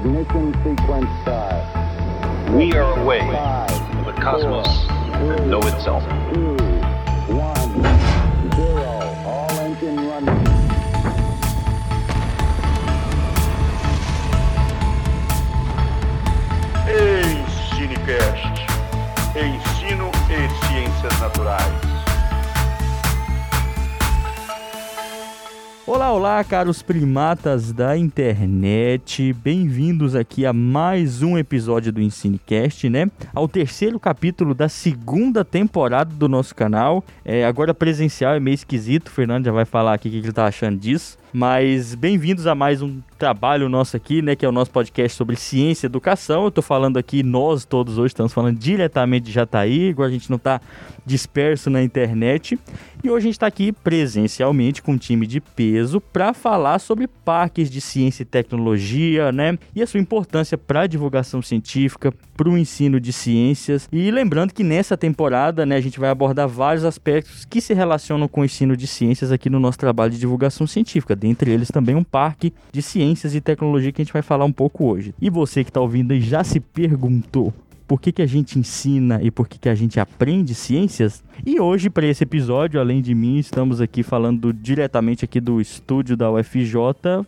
Ignition sequence start. We are away from the cosmos that know itself. Two, one, zero. All engine running. Ensinecast. Ensino e ciências naturais. Olá, olá, caros primatas da internet. Bem-vindos aqui a mais um episódio do Ensinecast, né? Ao terceiro capítulo da segunda temporada do nosso canal. É, agora presencial é meio esquisito, o Fernando já vai falar aqui o que ele tá achando disso. Mas bem-vindos a mais um trabalho nosso aqui, né? Que é o nosso podcast sobre ciência e educação. Eu tô falando aqui, nós todos hoje estamos falando diretamente de Jataí, igual a gente não tá disperso na internet. E hoje a gente está aqui presencialmente com um time de peso para falar sobre parques de ciência e tecnologia, né? E a sua importância para a divulgação científica, para o ensino de ciências. E lembrando que nessa temporada, né, a gente vai abordar vários aspectos que se relacionam com o ensino de ciências aqui no nosso trabalho de divulgação científica. Dentre eles também um parque de ciências e tecnologia que a gente vai falar um pouco hoje. E você que está ouvindo aí já se perguntou por que, que a gente ensina e por que, que a gente aprende ciências. E hoje, para esse episódio, além de mim, estamos aqui falando diretamente aqui do estúdio da UFJ,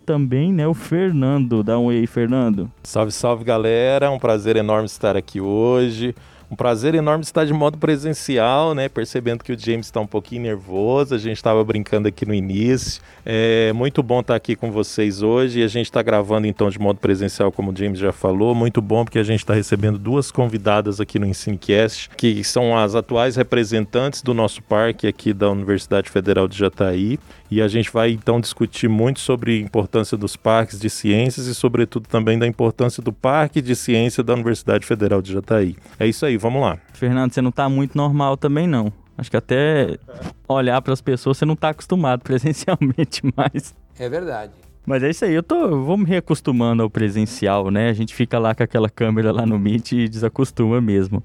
também, né, o Fernando. Dá um oi aí, Fernando. Salve, salve galera, um prazer enorme estar aqui hoje. Um prazer enorme estar de modo presencial, né? Percebendo que o James está um pouquinho nervoso, a gente estava brincando aqui no início. É muito bom estar aqui com vocês hoje e a gente está gravando então de modo presencial, como o James já falou. Muito bom porque a gente está recebendo duas convidadas aqui no Ensinecast, que são as atuais representantes do nosso parque aqui da Universidade Federal de Jataí. E a gente vai então discutir muito sobre a importância dos parques de ciências e, sobretudo, também da importância do Parque de Ciência da Universidade Federal de Jataí. É isso aí, vamos lá. Fernando, você não tá muito normal também, não. Acho que até olhar para as pessoas você não tá acostumado presencialmente mais. É verdade. Mas é isso aí, eu tô, eu vou me reacostumando ao presencial, né? A gente fica lá com aquela câmera lá no Meet e desacostuma mesmo.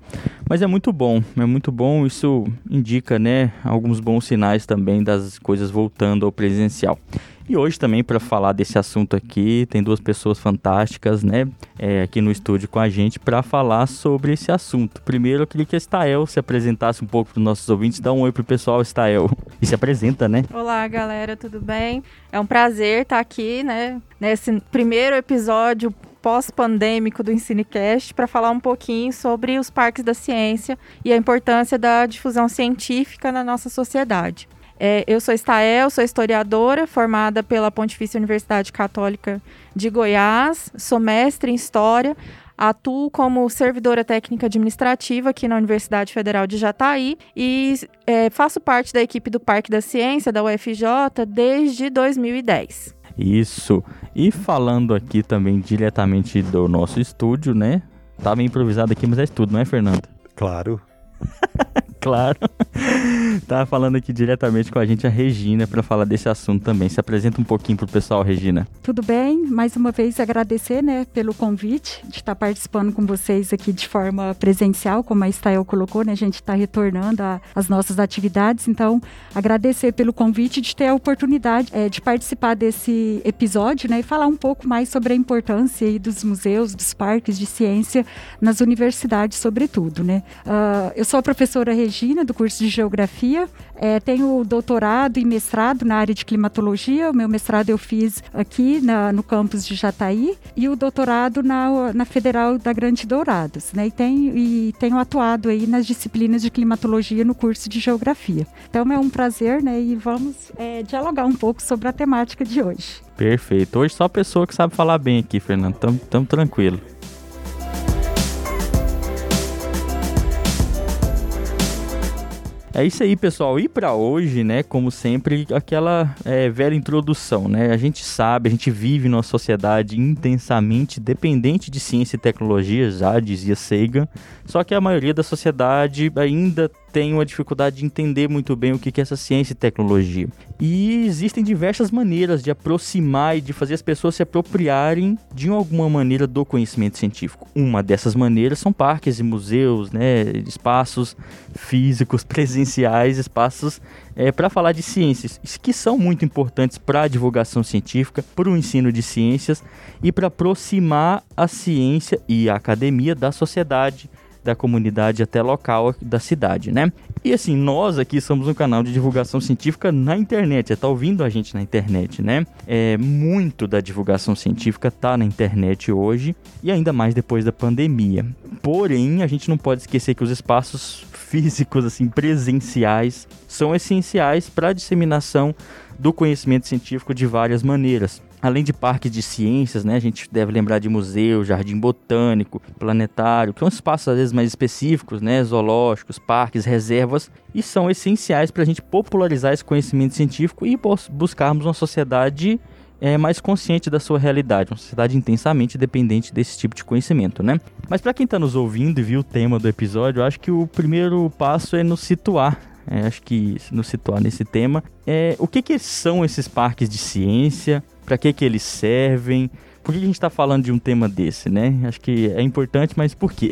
Mas é muito bom, é muito bom, isso indica, né, alguns bons sinais também das coisas voltando ao presencial. E hoje também para falar desse assunto aqui, tem duas pessoas fantásticas, né, é, aqui no estúdio com a gente para falar sobre esse assunto. Primeiro eu queria que a Stael se apresentasse um pouco para os nossos ouvintes, dá um oi pro pessoal, Stael. E se apresenta, né? Olá, galera, tudo bem? É um prazer estar aqui, né, nesse primeiro episódio pós-pandêmico do Ensinecast para falar um pouquinho sobre os parques da ciência e a importância da difusão científica na nossa sociedade. É, eu sou Estael, sou historiadora, formada pela Pontifícia Universidade Católica de Goiás, sou mestre em História, atuo como servidora técnica administrativa aqui na Universidade Federal de Jataí e é, faço parte da equipe do Parque da Ciência da UFJ desde 2010. Isso. E falando aqui também diretamente do nosso estúdio, né? Tava improvisado aqui, mas é tudo, não é, Fernando? Claro. claro. Tava falando aqui diretamente com a gente a Regina para falar desse assunto também. Se apresenta um pouquinho pro pessoal, Regina. Tudo bem? Mais uma vez agradecer, né, pelo convite de estar participando com vocês aqui de forma presencial, como a Stael colocou, né? A gente está retornando às nossas atividades, então agradecer pelo convite de ter a oportunidade é, de participar desse episódio, né, e falar um pouco mais sobre a importância aí dos museus, dos parques de ciência nas universidades, sobretudo, né? Uh, eu sou a professora Regina do curso de Geografia, é, tenho doutorado e mestrado na área de climatologia. O meu mestrado eu fiz aqui na, no campus de Jataí e o doutorado na, na Federal da Grande Dourados, né? E tenho, e tenho atuado aí nas disciplinas de climatologia no curso de Geografia. Então é um prazer, né? E vamos é, dialogar um pouco sobre a temática de hoje. Perfeito. Hoje só a pessoa que sabe falar bem aqui, Fernando. Tamo, tamo tranquilo. É isso aí, pessoal. E para hoje, né, como sempre, aquela é, velha introdução, né? A gente sabe, a gente vive numa sociedade intensamente dependente de ciência e tecnologia, já dizia Sagan. Só que a maioria da sociedade ainda têm uma dificuldade de entender muito bem o que é essa ciência e tecnologia. E existem diversas maneiras de aproximar e de fazer as pessoas se apropriarem de alguma maneira do conhecimento científico. Uma dessas maneiras são parques e museus, né, espaços físicos, presenciais, espaços é, para falar de ciências, que são muito importantes para a divulgação científica, para o ensino de ciências e para aproximar a ciência e a academia da sociedade, da comunidade até local da cidade, né? E assim, nós aqui somos um canal de divulgação científica na internet, está ouvindo a gente na internet, né? É, muito da divulgação científica está na internet hoje e ainda mais depois da pandemia. Porém, a gente não pode esquecer que os espaços físicos, assim, presenciais, são essenciais para a disseminação do conhecimento científico de várias maneiras. Além de parques de ciências, né, a gente deve lembrar de museu, jardim botânico, planetário, que são espaços às vezes mais específicos, né, zoológicos, parques, reservas, e são essenciais para a gente popularizar esse conhecimento científico e buscarmos uma sociedade é, mais consciente da sua realidade, uma sociedade intensamente dependente desse tipo de conhecimento, né? Mas para quem está nos ouvindo e viu o tema do episódio, eu acho que o primeiro passo é nos situar é, acho que nos situar nesse tema. É, o que, que são esses parques de ciência? Para que, que eles servem? Por que, que a gente está falando de um tema desse, né? Acho que é importante, mas por quê?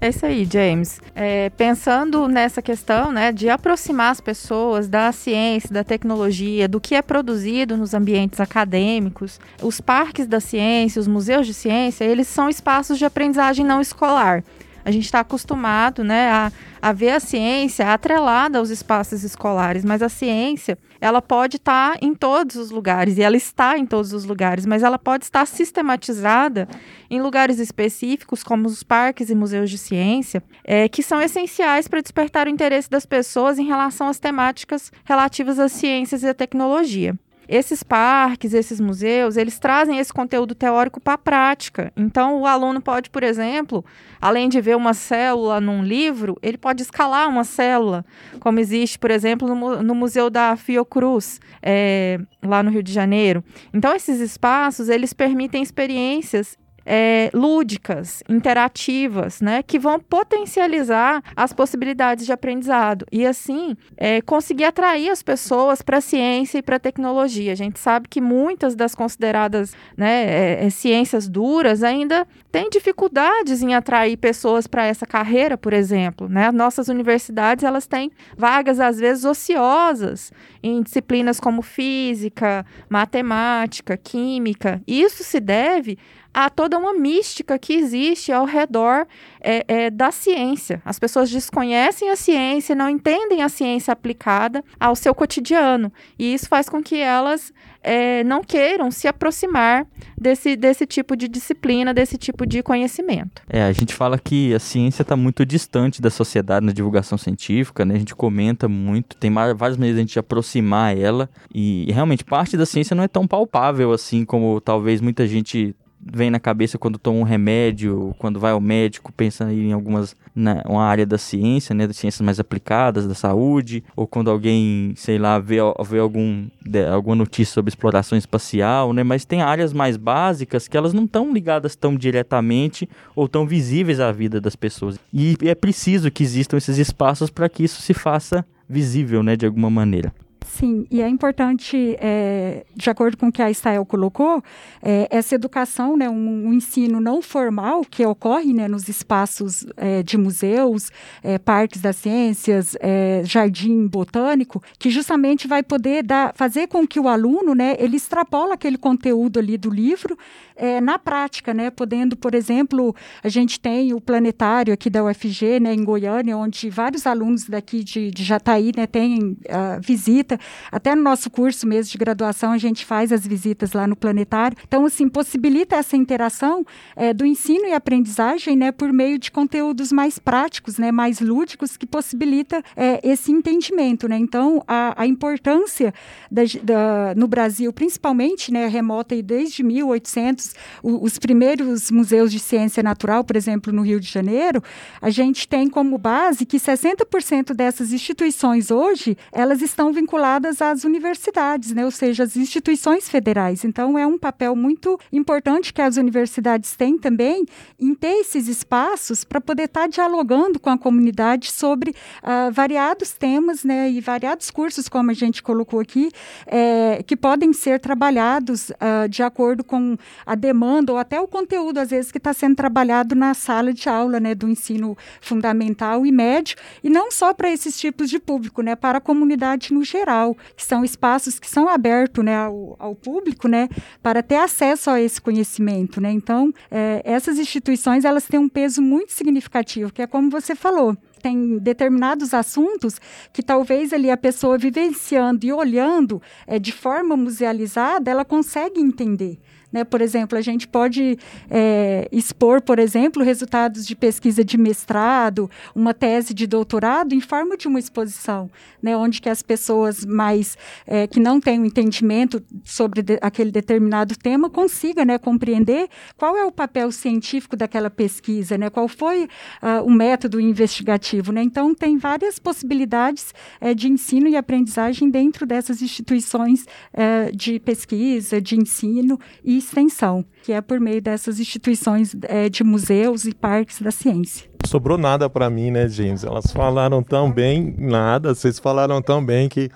É isso aí, James. É, pensando nessa questão né, de aproximar as pessoas da ciência, da tecnologia, do que é produzido nos ambientes acadêmicos, os parques da ciência, os museus de ciência, eles são espaços de aprendizagem não escolar. A gente está acostumado né, a, a ver a ciência atrelada aos espaços escolares, mas a ciência ela pode estar tá em todos os lugares, e ela está em todos os lugares, mas ela pode estar sistematizada em lugares específicos, como os parques e museus de ciência, é, que são essenciais para despertar o interesse das pessoas em relação às temáticas relativas às ciências e à tecnologia. Esses parques, esses museus, eles trazem esse conteúdo teórico para a prática. Então, o aluno pode, por exemplo, além de ver uma célula num livro, ele pode escalar uma célula, como existe, por exemplo, no, no Museu da Fiocruz, é, lá no Rio de Janeiro. Então, esses espaços, eles permitem experiências é, lúdicas, interativas, né, que vão potencializar as possibilidades de aprendizado e assim é, conseguir atrair as pessoas para a ciência e para a tecnologia. A gente sabe que muitas das consideradas né, é, é ciências duras ainda têm dificuldades em atrair pessoas para essa carreira, por exemplo. Né? Nossas universidades elas têm vagas às vezes ociosas em disciplinas como física, matemática, química. Isso se deve há toda uma mística que existe ao redor é, é, da ciência. As pessoas desconhecem a ciência, não entendem a ciência aplicada ao seu cotidiano. E isso faz com que elas é, não queiram se aproximar desse, desse tipo de disciplina, desse tipo de conhecimento. É, a gente fala que a ciência está muito distante da sociedade na divulgação científica, né? A gente comenta muito, tem várias maneiras de a gente aproximar ela. E realmente parte da ciência não é tão palpável assim como talvez muita gente vem na cabeça quando toma um remédio, quando vai ao médico, pensa em algumas na uma área da ciência, né, das ciências mais aplicadas, da saúde, ou quando alguém, sei lá, vê, vê algum, de, alguma notícia sobre exploração espacial, né, mas tem áreas mais básicas que elas não estão ligadas tão diretamente ou tão visíveis à vida das pessoas. E é preciso que existam esses espaços para que isso se faça visível, né, de alguma maneira. Sim, e é importante, é, de acordo com o que a Estael colocou, é, essa educação, né, um, um, ensino não formal que ocorre né, nos espaços é, de museus, é, parques das ciências, é, jardim botânico, que justamente vai poder dar, fazer com que o aluno, né, ele extrapola aquele conteúdo ali do livro é, na prática, né, podendo, por exemplo, a gente tem o planetário aqui da UFG, né, em Goiânia, onde vários alunos daqui de, de Jataí, né, têm uh, visita até no nosso curso mesmo de graduação, a gente faz as visitas lá no planetário. Então, assim, possibilita essa interação é, do ensino e aprendizagem, né, por meio de conteúdos mais práticos, né, mais lúdicos, que possibilita é, esse entendimento, né. Então, a, a importância da, da, no Brasil, principalmente, né, remota e desde 1800, o, os primeiros museus de ciência natural, por exemplo, no Rio de Janeiro, a gente tem como base que 60% dessas instituições hoje, elas estão vinculadas atreladas às universidades, né? ou seja, as instituições federais. Então, é um papel muito importante que as universidades têm também em ter esses espaços para poder estar tá dialogando com a comunidade sobre uh, variados temas né? e variados cursos, como a gente colocou aqui, é, que podem ser trabalhados uh, de acordo com a demanda ou até o conteúdo, às vezes, que está sendo trabalhado na sala de aula né? do ensino fundamental e médio, e não só para esses tipos de público, né? para a comunidade no geral, que são espaços que são abertos né? ao, ao público né? para ter acesso a esse conhecimento. Né? Então, é, essas instituições elas têm um peso muito significativo, que é como você falou, tem determinados assuntos que talvez ali a pessoa vivenciando e olhando é, de forma musealizada, ela consegue entender. Né? Por exemplo, a gente pode é, expor, por exemplo, resultados de pesquisa de mestrado, uma tese de doutorado em forma de uma exposição, né? onde que as pessoas mais é, que não têm um entendimento sobre de, aquele determinado tema consigam né, compreender qual é o papel científico daquela pesquisa, né? qual foi uh, o método investigativo. Né? Então, tem várias possibilidades é, de ensino e aprendizagem dentro dessas instituições é, de pesquisa, de ensino e extensão, que é por meio dessas instituições é, de museus e parques da ciência. Sobrou nada para mim, né, James? Elas falaram tão bem, nada, vocês falaram tão bem que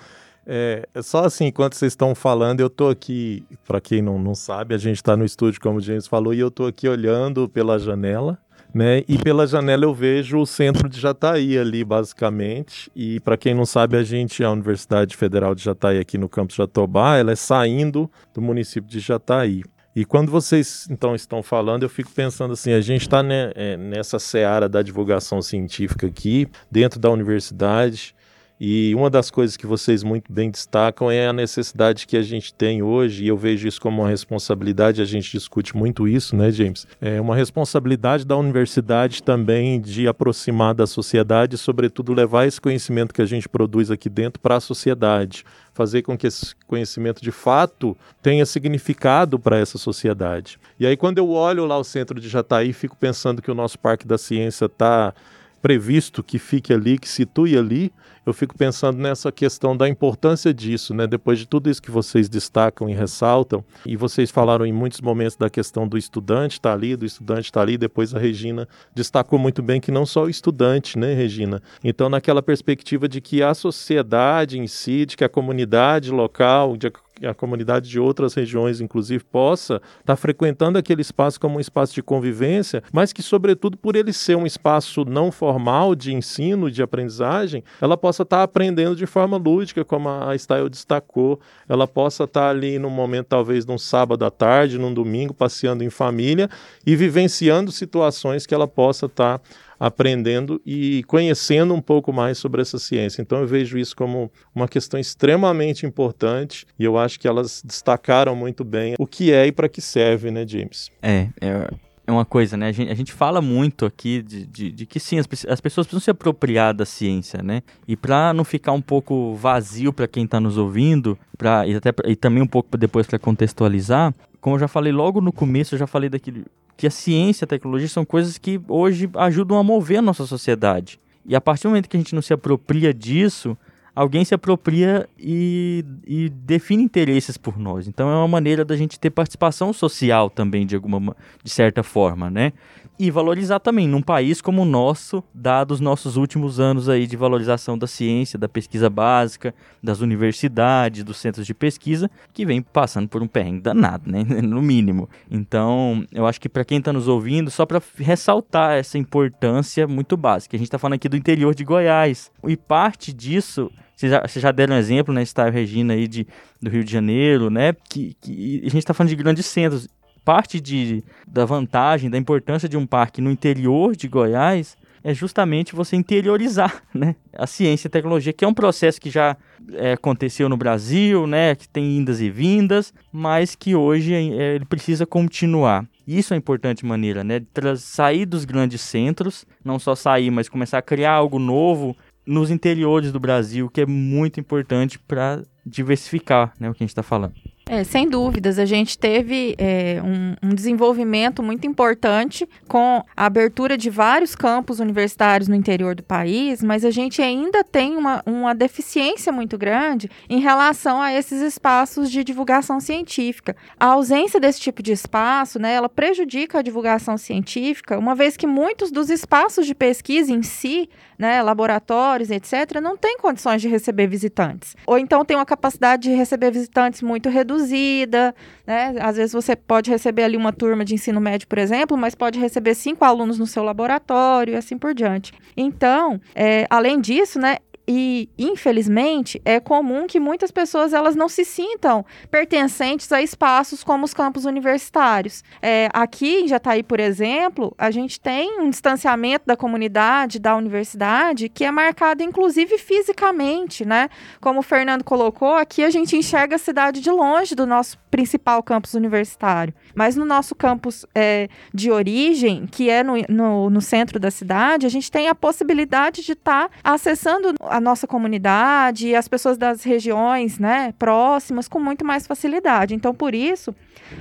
é, é só assim, enquanto vocês estão falando, eu estou aqui, para quem não, não sabe, a gente está no estúdio, como o James falou, e eu estou aqui olhando pela janela, né? E pela janela eu vejo o centro de Jataí ali, basicamente. E para quem não sabe, a gente, a Universidade Federal de Jataí aqui no campus Jatobá, ela é saindo do município de Jataí. E quando vocês então estão falando, eu fico pensando assim: a gente está né, é, nessa seara da divulgação científica aqui, dentro da universidade, e uma das coisas que vocês muito bem destacam é a necessidade que a gente tem hoje, e eu vejo isso como uma responsabilidade, a gente discute muito isso, né, James? É uma responsabilidade da universidade também de aproximar da sociedade, e, sobretudo levar esse conhecimento que a gente produz aqui dentro para a sociedade, fazer com que esse conhecimento de fato tenha significado para essa sociedade. E aí, quando eu olho lá o centro de Jataí, fico pensando que o nosso Parque da Ciência está previsto que fique ali, que situe ali, eu fico pensando nessa questão da importância disso, né? Depois de tudo isso que vocês destacam e ressaltam, e vocês falaram em muitos momentos da questão do estudante estar tá ali, do estudante estar tá ali, depois a Regina destacou muito bem que não só o estudante, né, Regina? Então, naquela perspectiva de que a sociedade em si, de que a comunidade local, de a comunidade de outras regiões, inclusive, possa estar tá frequentando aquele espaço como um espaço de convivência, mas que, sobretudo, por ele ser um espaço não formal de ensino, de aprendizagem, ela possa estar tá aprendendo de forma lúdica, como a Style destacou, ela possa estar tá ali num momento, talvez, num sábado à tarde, num domingo, passeando em família e vivenciando situações que ela possa estar aprendendo e conhecendo um pouco mais sobre essa ciência. Então eu vejo isso como uma questão extremamente importante e eu acho que elas destacaram muito bem o que é e para que serve, né, James? É, é é uma coisa, né? A gente, a gente fala muito aqui de, de, de que sim, as, as, pessoas precisam se apropriar da ciência, né? E para não ficar um pouco vazio para quem está nos ouvindo, pra, e, até, e também um pouco depois para contextualizar, como eu já falei logo no começo, eu já falei daquilo que a ciência e a tecnologia são coisas que hoje ajudam a mover a nossa sociedade. E a partir do momento que a gente não se apropria disso, alguém se apropria e, e, define interesses por nós. Então é uma maneira da gente ter participação social também de alguma de certa forma, né? E valorizar também num país como o nosso, dados os nossos últimos anos aí de valorização da ciência, da pesquisa básica, das universidades, dos centros de pesquisa, que vem passando por um perrengue danado, né, no mínimo. Então, eu acho que para quem está nos ouvindo, só para ressaltar essa importância muito básica, a gente está falando aqui do interior de Goiás, e parte disso vocês já, já, deram um exemplo, né, Style Regina aí de, do Rio de Janeiro, né, que, que a gente está falando de grandes centros parte de, da vantagem, da importância de um parque no interior de Goiás é justamente você interiorizar né, a ciência e a tecnologia, que é um processo que já é, aconteceu no Brasil, né, que tem indas e vindas, mas que hoje é, ele precisa continuar. Isso é importante maneira, né? Sair dos grandes centros, não só sair, mas começar a criar algo novo nos interiores do Brasil, que é muito importante para diversificar né, o que a gente está falando. É, sem dúvidas, a gente teve é, um, um, desenvolvimento muito importante com a abertura de vários campos universitários no interior do país, mas a gente ainda tem uma, uma deficiência muito grande em relação a esses espaços de divulgação científica. A ausência desse tipo de espaço, né, ela prejudica a divulgação científica, uma vez que muitos dos espaços de pesquisa em si né, laboratórios, etc., não tem condições de receber visitantes. Ou então tem uma capacidade de receber visitantes muito reduzida, né? Às vezes você pode receber ali uma turma de ensino médio, por exemplo, mas pode receber cinco alunos no seu laboratório e assim por diante. Então, é, além disso, né, e, infelizmente, é comum que muitas pessoas elas não se sintam pertencentes a espaços como os campos universitários. É, aqui em Jataí, por exemplo, a gente tem um distanciamento da comunidade, da universidade, que é marcado, inclusive, fisicamente, né? Como o Fernando colocou, aqui a gente enxerga a cidade de longe do nosso principal campus universitário. Mas no nosso campus é, de origem, que é no, no, no, centro da cidade, a gente tem a possibilidade de estar tá acessando a nossa comunidade e as pessoas das regiões né, próximas com muito mais facilidade. Então, por isso,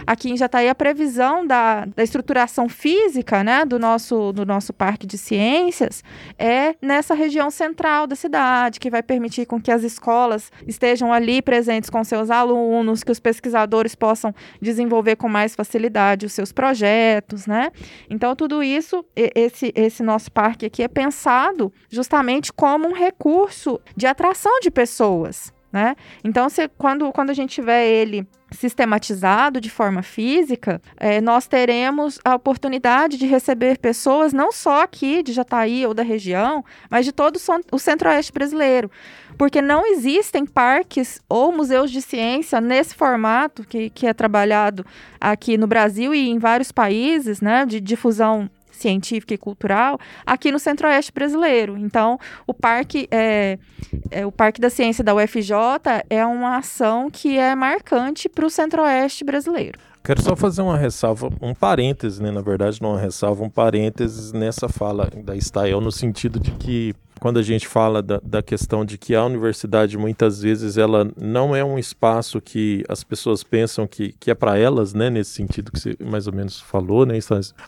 aqui já está aí a previsão da, da estruturação física né, do, nosso, do nosso parque de ciências é nessa região central da cidade, que vai permitir com que as escolas estejam ali presentes com seus alunos, que os pesquisadores possam desenvolver com mais facilidade os seus projetos, né? Então, tudo isso, esse, esse nosso parque aqui é pensado justamente como um recurso de atração de pessoas. Né? Então, se, quando, quando a gente tiver ele sistematizado de forma física, é, nós teremos a oportunidade de receber pessoas não só aqui de Jataí ou da região, mas de todo o centro-oeste brasileiro. Porque não existem parques ou museus de ciência nesse formato que, que é trabalhado aqui no Brasil e em vários países, né, de difusão científica e cultural aqui no Centro-Oeste brasileiro. Então, o Parque, é, é, o Parque da Ciência da UFJ é uma ação que é marcante para o Centro-Oeste brasileiro. Quero só fazer uma ressalva, um parêntese, né? Na verdade, não uma ressalva, um parêntese nessa fala da Stael, no sentido de que quando a gente fala da, da, questão de que a universidade muitas vezes ela não é um espaço que as pessoas pensam que, que é para elas, né, nesse sentido que você mais ou menos falou, né,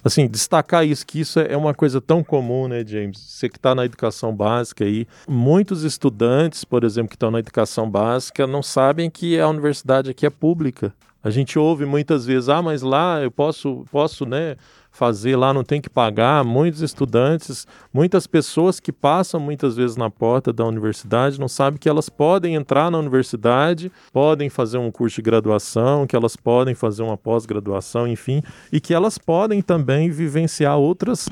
assim, destacar isso, que isso é uma coisa tão comum, né, James, você que está na educação básica aí, muitos estudantes, por exemplo, que estão na educação básica não sabem que a universidade aqui é pública, a gente ouve muitas vezes, ah, mas lá eu posso, posso, né, fazer lá, não tem que pagar. Muitos estudantes, muitas pessoas que passam muitas vezes na porta da universidade não sabem que elas podem entrar na universidade, podem fazer um curso de graduação, que elas podem fazer uma pós-graduação, enfim, e que elas podem também vivenciar outras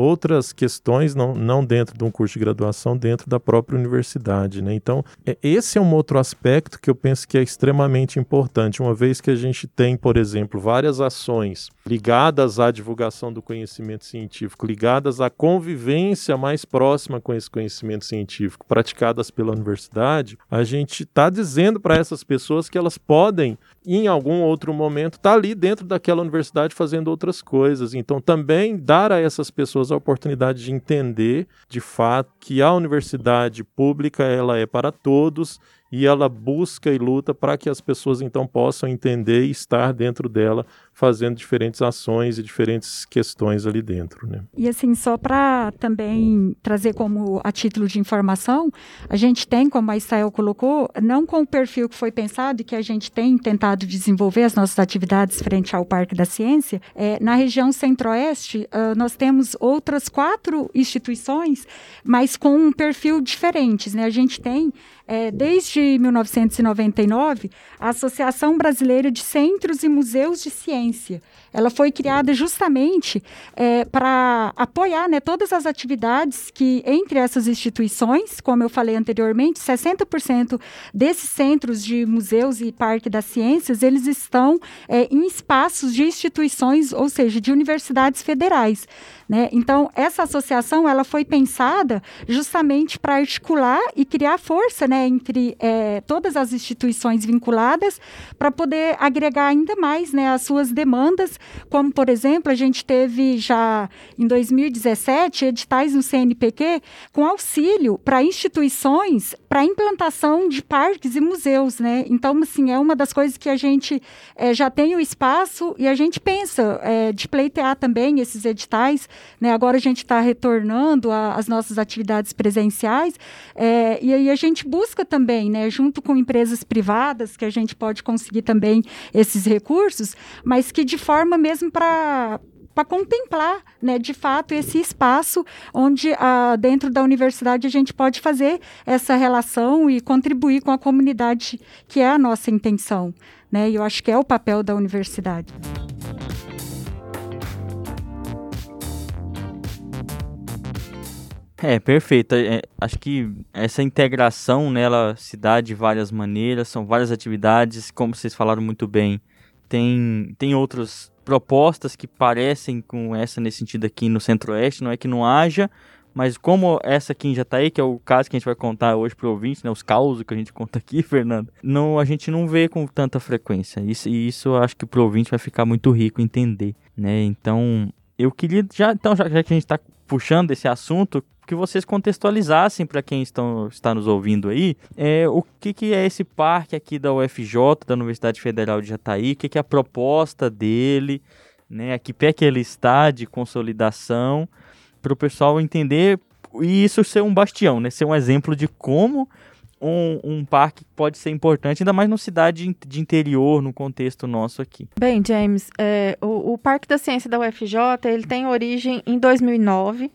outras questões, não, não dentro de um curso de graduação, dentro da própria universidade. Né? Então, é, esse é um outro aspecto que eu penso que é extremamente importante, uma vez que a gente tem, por exemplo, várias ações ligadas à divulgação do conhecimento científico, ligadas à convivência mais próxima com esse conhecimento científico, praticadas pela universidade, a gente está dizendo para essas pessoas que elas podem, em algum outro momento, estar tá ali dentro daquela universidade fazendo outras coisas. Então, também dar a essas pessoas a oportunidade de entender, de fato, que a universidade pública ela é para todos e ela busca e luta para que as pessoas então possam entender e estar dentro dela fazendo diferentes ações e diferentes questões ali dentro. Né? E assim, só para também trazer como a título de informação, a gente tem, como a Israel colocou, não com o perfil que foi pensado e que a gente tem tentado desenvolver as nossas atividades frente ao Parque da Ciência, é, na região centro-oeste, uh, nós temos outras quatro instituições, mas com um perfil diferente. Né? A gente tem é, desde 1999, a Associação Brasileira de Centros e Museus de Ciência. Ela foi criada justamente é, para apoiar né, todas as atividades que, entre essas instituições, como eu falei anteriormente, 60% desses centros de museus e parque das ciências, eles estão é, em espaços de instituições, ou seja, de universidades federais. Né? Então, essa associação ela foi pensada justamente para articular e criar força né, entre é, todas as instituições vinculadas para poder agregar ainda mais né, as suas demandas, como, por exemplo, a gente teve já em 2017 editais no CNPq com auxílio para instituições para implantação de parques e museus, né? Então, assim, é uma das coisas que a gente é, já tem o espaço e a gente pensa é, de pleitear também esses editais, né? Agora a gente está retornando às nossas atividades presenciais é, e aí a gente busca também, né, junto com empresas privadas, que a gente pode conseguir também esses recursos, mas que de forma mesmo para para contemplar, né, de fato, esse espaço onde ah, dentro da universidade a gente pode fazer essa relação e contribuir com a comunidade, que é a nossa intenção, né? Eu acho que é o papel da universidade. É, perfeito. É, acho que essa integração nela se dá de várias maneiras, são várias atividades, como vocês falaram muito bem. Tem, tem outras propostas que parecem com essa nesse sentido aqui no Centro-Oeste, não é que não haja, mas como essa aqui em Jataí, que é o caso que a gente vai contar hoje para o ouvinte, né, os causos que a gente conta aqui, Fernando, não, a gente não vê com tanta frequência. Isso, e isso acho que para o ouvinte vai ficar muito rico entender, né? Então, eu queria já, então já, já que a gente está puxando esse assunto, que vocês contextualizassem para quem estão, está nos ouvindo aí, é, o que, que é esse parque aqui da UFJ, da Universidade Federal de Jataí, o que, que é a proposta dele, né, a que pé que ele está de consolidação, para o pessoal entender e isso ser um bastião, né, ser um exemplo de como um, um, parque pode ser importante, ainda mais numa cidade de interior, no contexto nosso aqui. Bem, James, é, o, o, Parque da Ciência da UFJ ele tem origem em 2009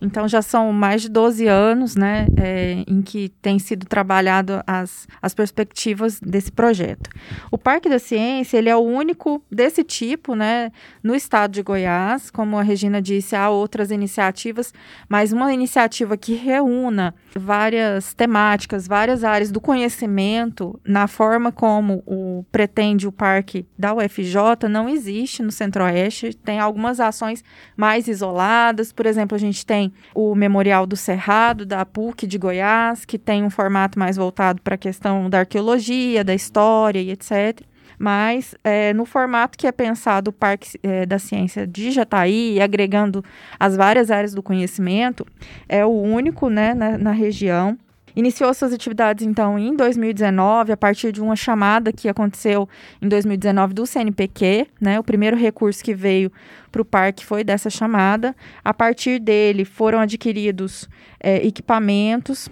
então já são mais de 12 anos, né, é, em que tem sido trabalhado as, as perspectivas desse projeto. O Parque da Ciência, ele é o único desse tipo, né, no estado de Goiás, como a Regina disse, há outras iniciativas, mas uma iniciativa que reúna várias temáticas, várias áreas do conhecimento na forma como o pretende o parque da UFJ não existe no Centro-Oeste. Tem algumas ações mais isoladas, por exemplo, a gente tem o Memorial do Cerrado, da PUC de Goiás, que tem um formato mais voltado para a questão da arqueologia, da história e etc. Mas é, no formato que é pensado o Parque é, da Ciência de Jataí, agregando as várias áreas do conhecimento, é o único né, na, na região. Iniciou suas atividades, então, em 2019, a partir de uma chamada que aconteceu em 2019 do CNPq, né? O primeiro recurso que veio para o parque foi dessa chamada. A partir dele foram adquiridos é, equipamentos,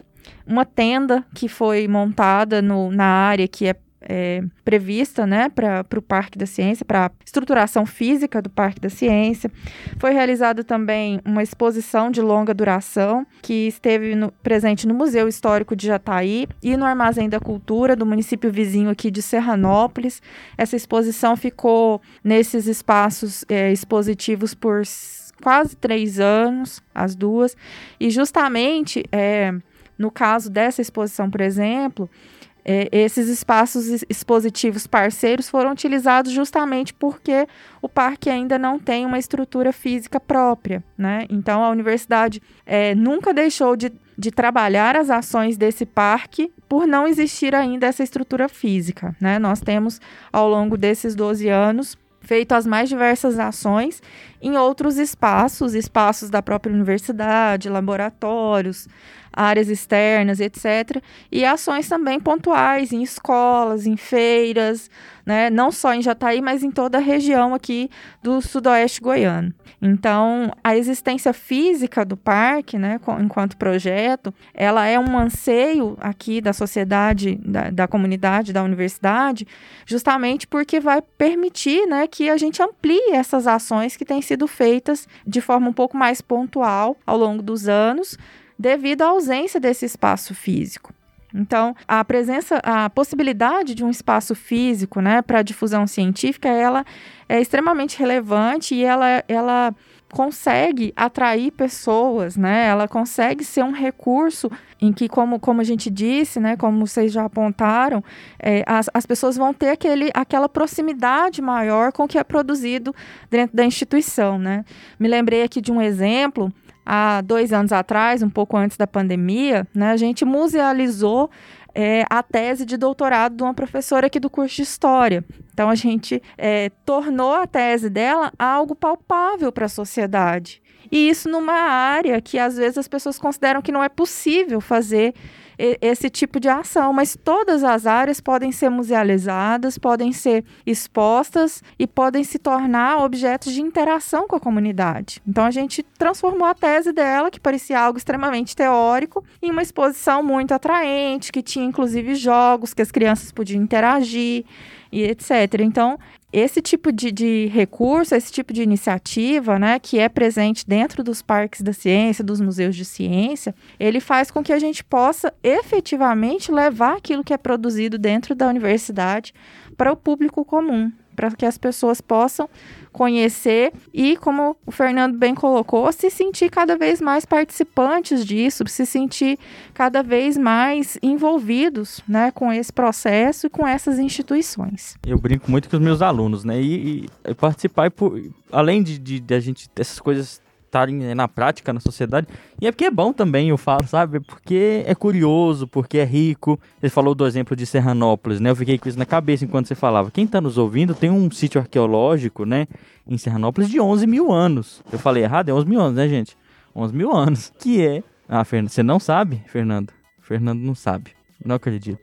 uma tenda que foi montada no, na área que é é, prevista né, para o Parque da Ciência, para a estruturação física do Parque da Ciência. Foi realizada também uma exposição de longa duração que esteve no, presente no Museu Histórico de Jataí e no Armazém da Cultura do município vizinho aqui de Serranópolis. Essa exposição ficou nesses espaços é, expositivos por quase três anos, as duas, e justamente é, no caso dessa exposição, por exemplo, é, esses espaços expositivos parceiros foram utilizados justamente porque o parque ainda não tem uma estrutura física própria, né? Então a universidade é, nunca deixou de, de trabalhar as ações desse parque por não existir ainda essa estrutura física, né? Nós temos ao longo desses 12 anos feito as mais diversas ações em outros espaços, espaços da própria universidade, laboratórios, áreas externas, etc. E ações também pontuais em escolas, em feiras, né? não só em Jataí, mas em toda a região aqui do sudoeste goiano. Então, a existência física do parque, né, enquanto projeto, ela é um anseio aqui da sociedade, da, da comunidade, da universidade, justamente porque vai permitir né, que a gente amplie essas ações que têm sido feitas de forma um pouco mais pontual ao longo dos anos, devido à ausência desse espaço físico. Então, a presença, a possibilidade de um espaço físico, né, para difusão científica, ela é extremamente relevante e ela, ela consegue atrair pessoas, né? Ela consegue ser um recurso em que, como, como a gente disse, né? Como vocês já apontaram, é, as, as pessoas vão ter aquele, aquela proximidade maior com o que é produzido dentro da instituição, né? Me lembrei aqui de um exemplo há dois anos atrás, um pouco antes da pandemia, né, a gente musealizou é, a tese de doutorado de uma professora aqui do curso de História. Então, a gente é, tornou a tese dela algo palpável para a sociedade. E isso numa área que, às vezes, as pessoas consideram que não é possível fazer esse tipo de ação, mas todas as áreas podem ser musealizadas, podem ser expostas e podem se tornar objetos de interação com a comunidade. Então a gente transformou a tese dela, que parecia algo extremamente teórico, em uma exposição muito atraente, que tinha inclusive jogos que as crianças podiam interagir e etc. Então, esse tipo de, de recurso, esse tipo de iniciativa, né, que é presente dentro dos parques da ciência, dos museus de ciência, ele faz com que a gente possa efetivamente levar aquilo que é produzido dentro da universidade para o público comum, para que as pessoas possam conhecer e, como o Fernando bem colocou, se sentir cada vez mais participantes disso, se sentir cada vez mais envolvidos né, com esse processo e com essas instituições. Eu brinco muito com os meus alunos, né? E, e- participar, por, além de, de, de a gente, dessas coisas estarem né, na prática, na sociedade, e é porque é bom também, eu falo, sabe? Porque é curioso, porque é rico. Você falou do exemplo de Serranópolis, né? Eu fiquei com isso na cabeça enquanto você falava. Quem tá nos ouvindo tem um sítio arqueológico, né? Em Serranópolis de 11 mil anos. Eu falei errado? É 11 mil anos, né, gente? 11 mil anos. Que é... Ah, Fernando, você não sabe, Fernando? Fernando não sabe. Não acredito.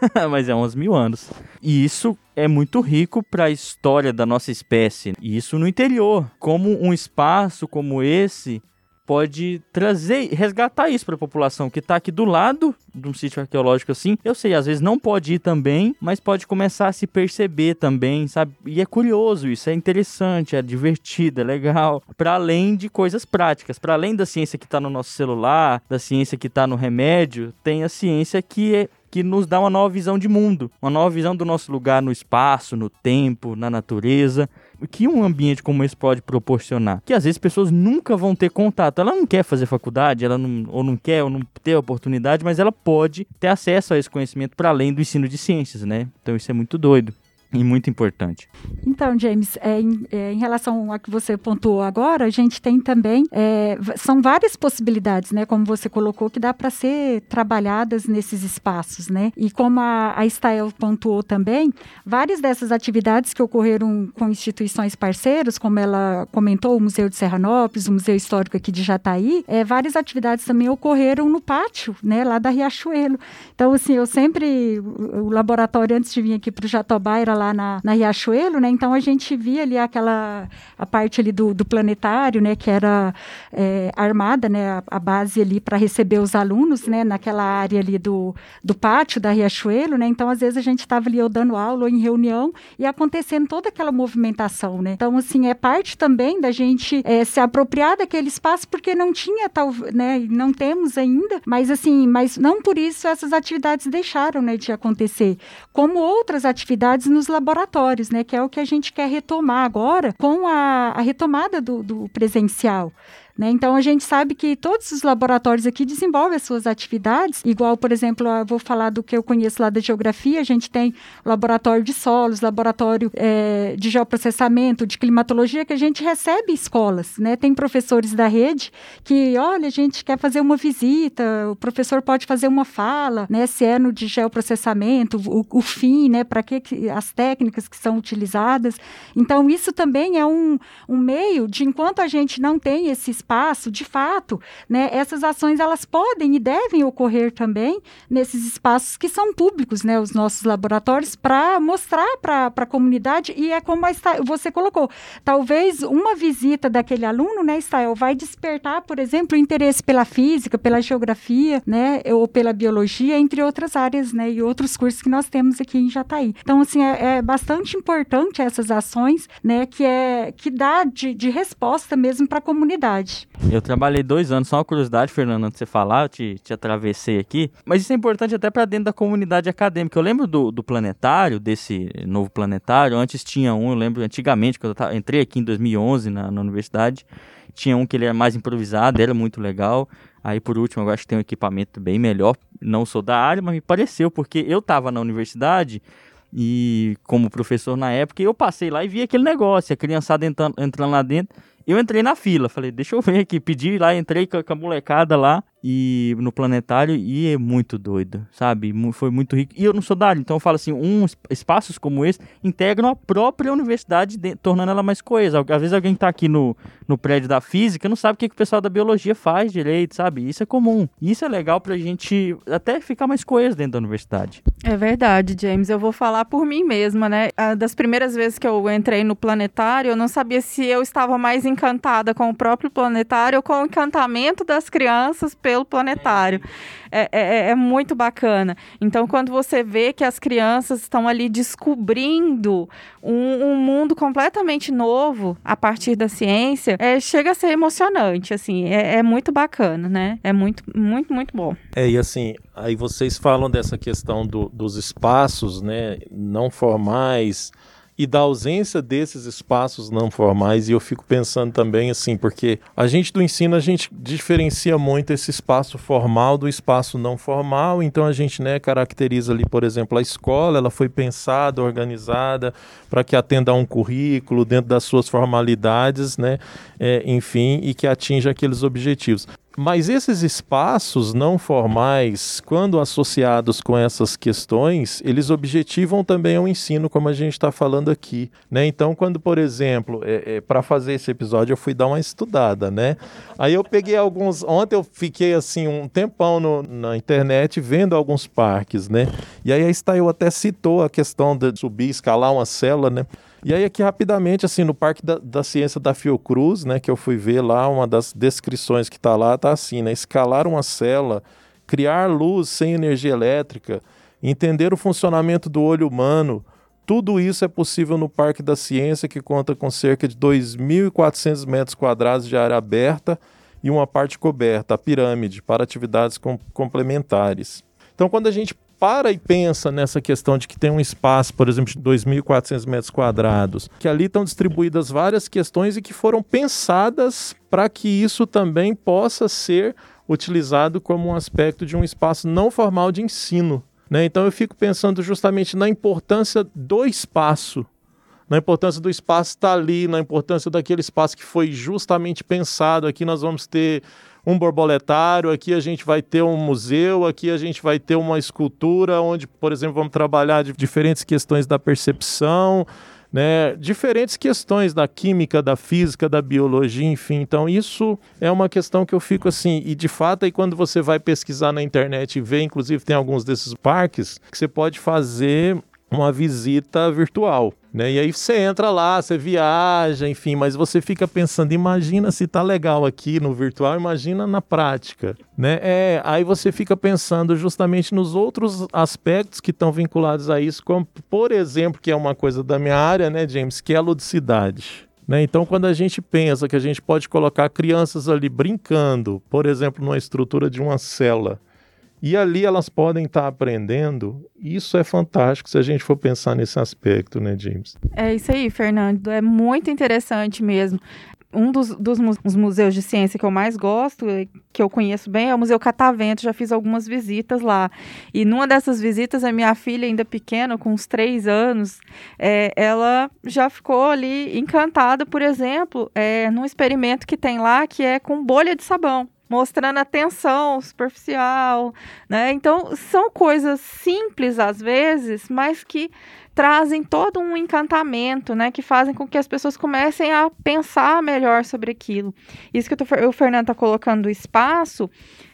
Mas é 11 mil anos. E isso é muito rico para a história da nossa espécie. E isso no interior. Como um espaço como esse pode trazer, resgatar isso para a população que está aqui do lado de um sítio arqueológico assim. Eu sei, às vezes não pode ir também, mas pode começar a se perceber também, sabe? E é curioso isso, é interessante, é divertido, é legal. Para além de coisas práticas, para além da ciência que está no nosso celular, da ciência que está no remédio, tem a ciência que é que nos dá uma nova visão de mundo, uma nova visão do nosso lugar no espaço, no tempo, na natureza. Que um ambiente como esse pode proporcionar? Que às vezes pessoas nunca vão ter contato. Ela não quer fazer faculdade, ela não, ou não quer, ou não ter oportunidade, mas ela pode ter acesso a esse conhecimento para além do ensino de ciências, né? Então isso é muito doido e muito importante. Então, James, é, em, é, em relação a que você pontuou agora, a gente tem também é, são várias possibilidades, né? Como você colocou, que dá para ser trabalhadas nesses espaços, né? E como a, a Stael pontuou também, várias dessas atividades que ocorreram com instituições parceiras, como ela comentou, o Museu de Serranópolis, o Museu Histórico aqui de Jataí, é, várias atividades também ocorreram no pátio, né? Lá da Riachuelo. Então, assim, eu sempre o laboratório antes de vir aqui para o Jatobá era lá na, na Riachuelo, né? Então a gente via ali aquela a parte ali do, do planetário, né? Que era é, armada, né? A, a base ali para receber os alunos, né? Naquela área ali do, do pátio da Riachuelo, né? Então às vezes a gente estava ali ou dando aula ou em reunião e acontecendo toda aquela movimentação, né? Então assim é parte também da gente é, se apropriar daquele espaço porque não tinha tal, né? Não temos ainda, mas assim, mas não por isso essas atividades deixaram, né? De acontecer, como outras atividades nos laboratórios, né? Que é o que a gente quer retomar agora com a, a retomada do, do presencial. Né? Então, a gente sabe que todos os laboratórios aqui desenvolvem as suas atividades, igual, por exemplo, eu vou falar do que eu conheço lá da geografia, a gente tem laboratório de solos, laboratório eh, de geoprocessamento, de climatologia, que a gente recebe escolas, né? Tem professores da rede que, olha, a gente quer fazer uma visita, o professor pode fazer uma fala, né? Se é no de geoprocessamento, o, o fim, né? Para que as técnicas que são utilizadas. Então, isso também é um, um meio de, enquanto a gente não tem esse espaço, de fato, né, essas ações elas podem e devem ocorrer também nesses espaços que são públicos, né, os nossos laboratórios, para mostrar para a comunidade, e é como você colocou, talvez uma visita daquele aluno, né, Stael, vai despertar, por exemplo, o interesse pela física, pela geografia, né, ou pela biologia, entre outras áreas, né, e outros cursos que nós temos aqui em Jataí. Então, assim, é, é bastante importante essas ações, né, que é que dá de, de resposta mesmo para a comunidade. Eu trabalhei dois anos, só uma curiosidade, Fernando, antes de você falar, eu te, te atravessei aqui. Mas isso é importante até para dentro da comunidade acadêmica. Eu lembro do, do planetário, desse novo planetário. Antes tinha um, eu lembro antigamente, quando eu entrei aqui em 2011 na, na universidade, tinha um que ele era mais improvisado, era muito legal. Aí, por último, eu acho que tem um equipamento bem melhor. Não sou da área, mas me pareceu, porque eu estava na universidade e como professor na época, eu passei lá e vi aquele negócio, a criançada entrando, entrando lá dentro. Eu entrei na fila, falei, deixa eu ver aqui, pedi lá, entrei com a, com a molecada lá e no planetário e é muito doido, sabe? Foi muito rico. E eu não sou da área, então eu falo assim, uns espaços como esse integram a própria universidade, de- tornando ela mais coesa. Às vezes alguém que tá aqui no, no prédio da física não sabe o que, que o pessoal da biologia faz direito, sabe? Isso é comum. Isso é legal pra gente até ficar mais coeso dentro da universidade. É verdade, James. Eu vou falar por mim mesma, né? Das primeiras vezes que eu entrei no planetário, eu não sabia se eu estava mais encantada com o próprio planetário ou com o encantamento das crianças pelo planetário. É, é- é muito bacana. Então, quando você vê que as crianças estão ali descobrindo um, um mundo completamente novo a partir da ciência, é, chega a ser emocionante, assim. É, é muito bacana, né? É muito, muito, muito bom. É, e assim, aí vocês falam dessa questão do- dos espaços, né, não formais e da ausência desses espaços não formais, e eu fico pensando também assim, porque a gente do ensino, a gente diferencia muito esse espaço formal do espaço não formal, então a gente, né, caracteriza ali, por exemplo, a escola, ela foi pensada, organizada para que atenda a um currículo dentro das suas formalidades, né, é, enfim, e que atinja aqueles objetivos. Mas esses espaços não formais, quando associados com essas questões, eles objetivam também o ensino, como a gente está falando aqui. Né? Então, quando, por exemplo, para fazer esse episódio, eu fui dar uma estudada, né? Aí eu peguei alguns. Ontem eu fiquei assim um tempão no- na internet vendo alguns parques, né? E aí a Stael até citou a questão de subir, escalar uma célula, né? E aí aqui rapidamente, assim, no Parque da, da Ciência da Fiocruz, né, que eu fui ver lá, uma das descrições que tá lá, tá assim, né, escalar uma célula, criar luz sem energia elétrica, entender o funcionamento do olho humano, tudo isso é possível no Parque da Ciência, que conta com cerca de 2.400 metros quadrados de área aberta e uma parte coberta, a pirâmide, para atividades com- complementares. Então, quando a gente para e pensa nessa questão de que tem um espaço, por exemplo, de 2.400 metros quadrados, que ali estão distribuídas várias questões e que foram pensadas para que isso também possa ser utilizado como um aspecto de um espaço não formal de ensino. né? Então, eu fico pensando justamente na importância do espaço na importância do espaço estar ali, na importância daquele espaço que foi justamente pensado. Aqui nós vamos ter um borboletário, aqui a gente vai ter um museu, aqui a gente vai ter uma escultura onde, por exemplo, vamos trabalhar diferentes questões da percepção, né? Diferentes questões da química, da física, da biologia, enfim. Então, isso é uma questão que eu fico assim, e de fato, aí quando você vai pesquisar na internet e vê, inclusive tem alguns desses parques que você pode fazer uma visita virtual, né? E aí você entra lá, você viaja, enfim, mas você fica pensando, imagina se tá legal aqui no virtual, imagina na prática, né? É, aí você fica pensando justamente nos outros aspectos que estão vinculados a isso, como por exemplo, que é uma coisa da minha área, né, James, que é a ludicidade. Né? Então, quando a gente pensa que a gente pode colocar crianças ali brincando, por exemplo, numa estrutura de uma cela, e ali elas podem estar aprendendo. Isso é fantástico se a gente for pensar nesse aspecto, né, James? É isso aí, Fernando. É muito interessante mesmo. Um dos, dos mu- os museus de ciência que eu mais gosto, eh, que eu conheço bem, é o Museu Catavento. Já fiz algumas visitas lá. E numa dessas visitas, a minha filha, ainda pequena, com uns três anos, eh, ela já ficou ali encantada, por exemplo, eh, num experimento que tem lá, que é com bolha de sabão mostrando a tensão superficial, né? Então, são coisas simples às vezes, mas que trazem todo um encantamento, né? Que fazem com que as pessoas comecem a pensar melhor sobre aquilo. Isso que tô- o Fernando está colocando do espaço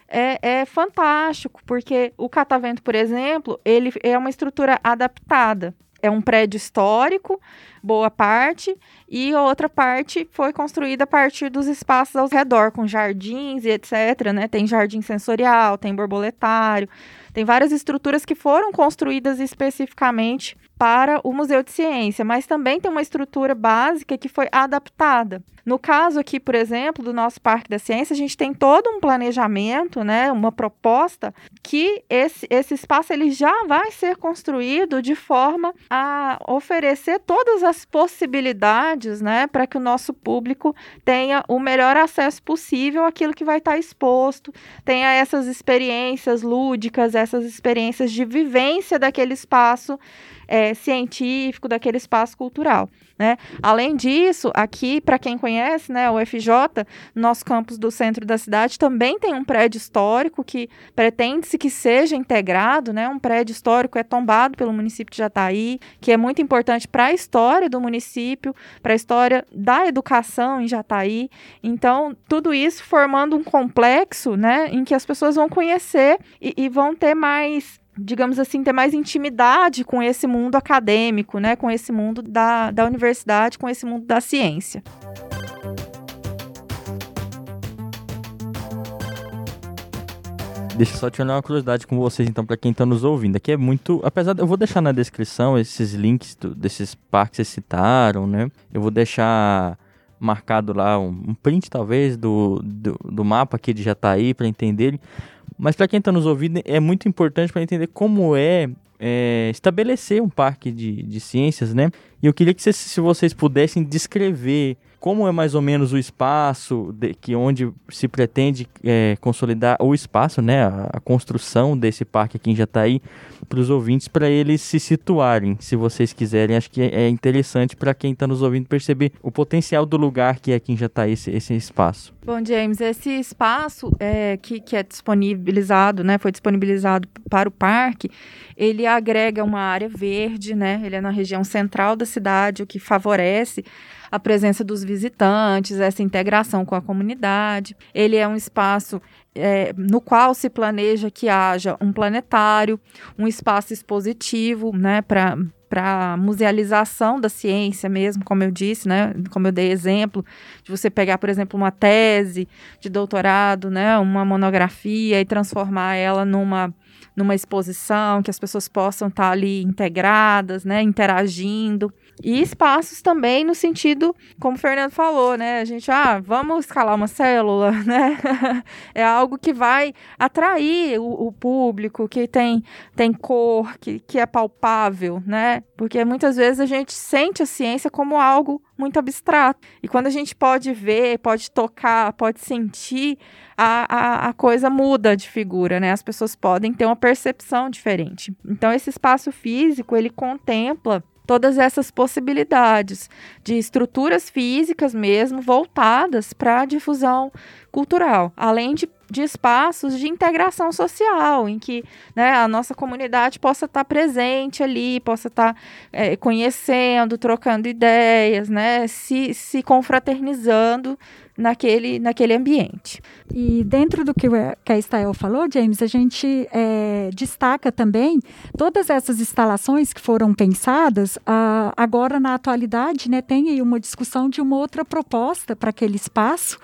é, é fantástico, porque o catavento, por exemplo, ele é uma estrutura adaptada. É um prédio histórico, boa parte, e outra parte foi construída a partir dos espaços ao redor, com jardins e etc. Né? Tem jardim sensorial, tem borboletário, tem várias estruturas que foram construídas especificamente para o Museu de Ciência, mas também tem uma estrutura básica que foi adaptada. No caso aqui, por exemplo, do nosso Parque da Ciência, a gente tem todo um planejamento, né, uma proposta que esse, esse espaço ele já vai ser construído de forma a oferecer todas as possibilidades, né, para que o nosso público tenha o melhor acesso possível àquilo que vai estar exposto, tenha essas experiências lúdicas, dessas experiências de vivência daquele espaço é, científico, daquele espaço cultural. Né? Além disso, aqui, para quem conhece, né, o FJ, nosso campus do centro da cidade, também tem um prédio histórico que pretende-se que seja integrado, né? Um prédio histórico é tombado pelo município de Jataí, que é muito importante para a história do município, para a história da educação em Jataí. Então, tudo isso formando um complexo, né, em que as pessoas vão conhecer e, e vão ter mais digamos assim, ter mais intimidade com esse mundo acadêmico, né, com esse mundo da, da universidade, com esse mundo da ciência. Deixa eu só tirar uma curiosidade com vocês, então, para quem está nos ouvindo. Aqui é muito. Apesar de. Eu vou deixar na descrição esses links do, desses parques que vocês citaram, né? Eu vou deixar marcado lá um, um print, talvez, do, do, do, mapa aqui de Jataí, para entenderem. Mas para quem está nos ouvindo, é muito importante para entender como é, é, estabelecer um parque de, de ciências, né? E eu queria que vocês, se vocês pudessem descrever como é mais ou menos o espaço de, que onde se pretende é, consolidar o espaço, né, a, a, construção desse parque aqui em Jataí para os ouvintes, para eles se situarem, se vocês quiserem. Acho que é, é interessante para quem está nos ouvindo perceber o potencial do lugar que é aqui em Jataí esse, esse espaço. Bom, James, esse espaço é, que, que é disponibilizado, né, foi disponibilizado para o parque, ele agrega uma área verde, né, ele é na região central da cidade, o que favorece a presença dos visitantes, essa integração com a comunidade. Ele é um espaço é, no qual se planeja que haja um planetário, um espaço expositivo, né, para para musealização da ciência mesmo, como eu disse, né, como eu dei exemplo, de você pegar, por exemplo, uma tese de doutorado, né, uma monografia e transformar ela numa numa exposição, que as pessoas possam estar ali integradas, né, interagindo. E espaços também no sentido, como o Fernando falou, né? A gente, ah, vamos escalar uma célula, né? é algo que vai atrair o, o, público, que tem, tem cor, que, que é palpável, né? Porque muitas vezes a gente sente a ciência como algo muito abstrato. E quando a gente pode ver, pode tocar, pode sentir, a, a, a coisa muda de figura, né? As pessoas podem ter uma percepção diferente. Então, esse espaço físico, ele contempla todas essas possibilidades de estruturas físicas mesmo voltadas para a difusão cultural, além de, de, espaços de integração social, em que né, a nossa comunidade possa estar tá presente ali, possa estar tá, é, conhecendo, trocando ideias, né, se, se confraternizando naquele, naquele ambiente. E dentro do que, que a Estael falou, James, a gente é, destaca também todas essas instalações que foram pensadas, ah, agora na atualidade né, tem aí uma discussão de uma outra proposta para aquele espaço,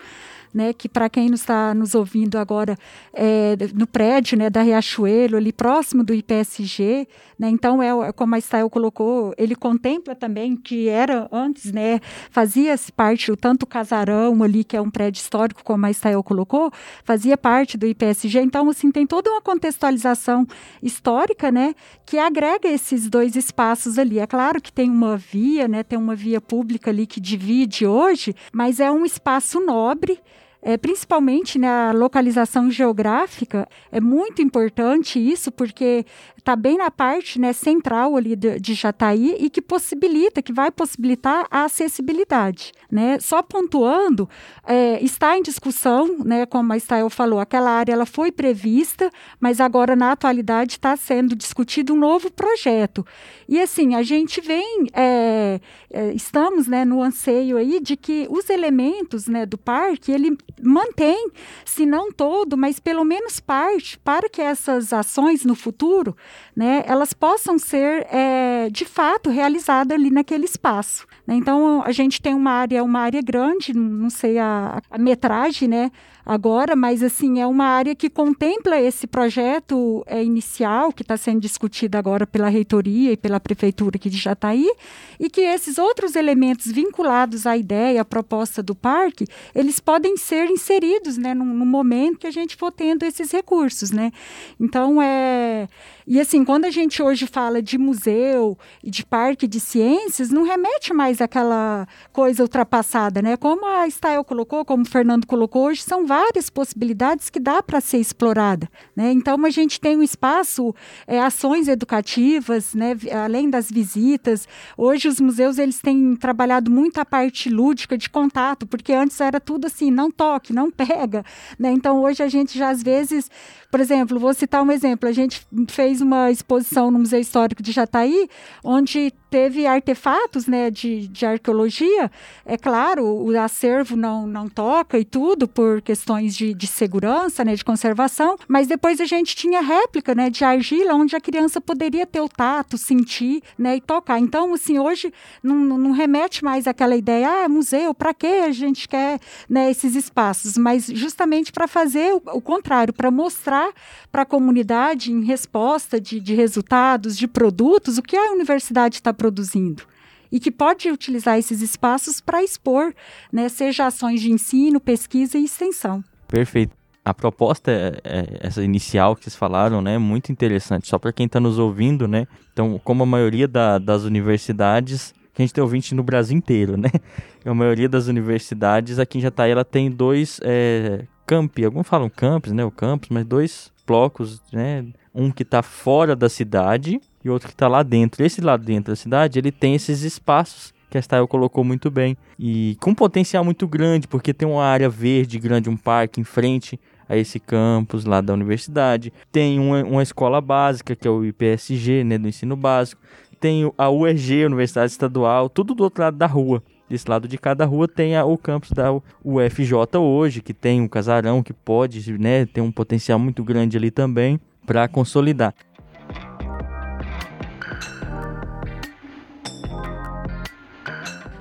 né, que para quem está nos ouvindo agora é, no prédio né, da Riachuelo, ali próximo do IPSG, né, então é como a Stael colocou, ele contempla também que era antes, né, fazia-se parte, o tanto casarão ali, que é um prédio histórico, como a Stael colocou, fazia parte do IPSG, então assim, tem toda uma contextualização histórica, né, que agrega esses dois espaços ali. É claro que tem uma via, né, tem uma via pública ali que divide hoje, mas é um espaço nobre é, principalmente na localização geográfica, é muito importante isso, porque está bem na parte né, central ali de, de, Jataí e que possibilita, que vai possibilitar a acessibilidade. Né? Só pontuando, é, está em discussão, né, como a Estael falou, aquela área ela foi prevista, mas agora na atualidade está sendo discutido um novo projeto. E assim, a gente vem, é, é, estamos né, no anseio aí de que os elementos né, do parque, ele mantém, se não todo, mas pelo menos parte, para que essas ações no futuro né, elas possam ser é, de fato realizadas ali naquele espaço. Né? Então a gente tem uma área, uma área grande, não sei a, a metragem, né? Agora, mas assim é uma área que contempla esse projeto é, inicial que está sendo discutido agora pela reitoria e pela prefeitura aqui de Jataí e que esses outros elementos vinculados à ideia, à proposta do parque, eles podem ser ser inseridos, né, no, no momento que a gente for tendo esses recursos, né. Então, é... E assim, quando a gente hoje fala de museu e de parque de ciências, não remete mais àquela coisa ultrapassada, né? Como a Stael colocou, como o Fernando colocou, hoje são várias possibilidades que dá para ser explorada, né? Então a gente tem um espaço, é, ações educativas, né? Além das visitas, hoje os museus eles têm trabalhado muito a parte lúdica de contato, porque antes era tudo assim, não toque, não pega, né? Então hoje a gente já às vezes, por exemplo, vou citar um exemplo, a gente fez uma exposição no Museu Histórico de Jataí, onde teve artefatos né, de, de arqueologia. É claro, o acervo não, não toca e tudo por questões de, de segurança, né, de conservação, mas depois a gente tinha réplica né, de argila, onde a criança poderia ter o tato, sentir né, e tocar. Então, assim, hoje não, não remete mais àquela ideia, ah, museu, para que a gente quer né, esses espaços? Mas justamente para fazer o, o contrário, para mostrar para a comunidade, em resposta de, de resultados, de produtos, o que a universidade está produzindo e que pode utilizar esses espaços para expor, né, seja ações de ensino, pesquisa e extensão. Perfeito. A proposta, é, é, essa inicial que vocês falaram, né, é muito interessante. Só para quem está nos ouvindo, né? Então, como a maioria da, das universidades, que a gente tem ouvinte no Brasil inteiro, né? A maioria das universidades aqui em Jataí, ela tem dois é, campi, alguns falam campus, né, o campus, mas dois blocos, né? Um que está fora da cidade e outro que está lá dentro. Esse lá dentro da cidade, ele tem esses espaços que a Style colocou muito bem. E com potencial muito grande, porque tem uma área verde grande, um parque em frente a esse campus lá da universidade. Tem uma, uma escola básica, que é o IPSG, né, do ensino básico. Tem a UEG, Universidade Estadual, tudo do outro lado da rua. Desse lado de cada rua tem a, o campus da UFJ hoje, que tem um casarão que pode, né, ter um potencial muito grande ali também para consolidar.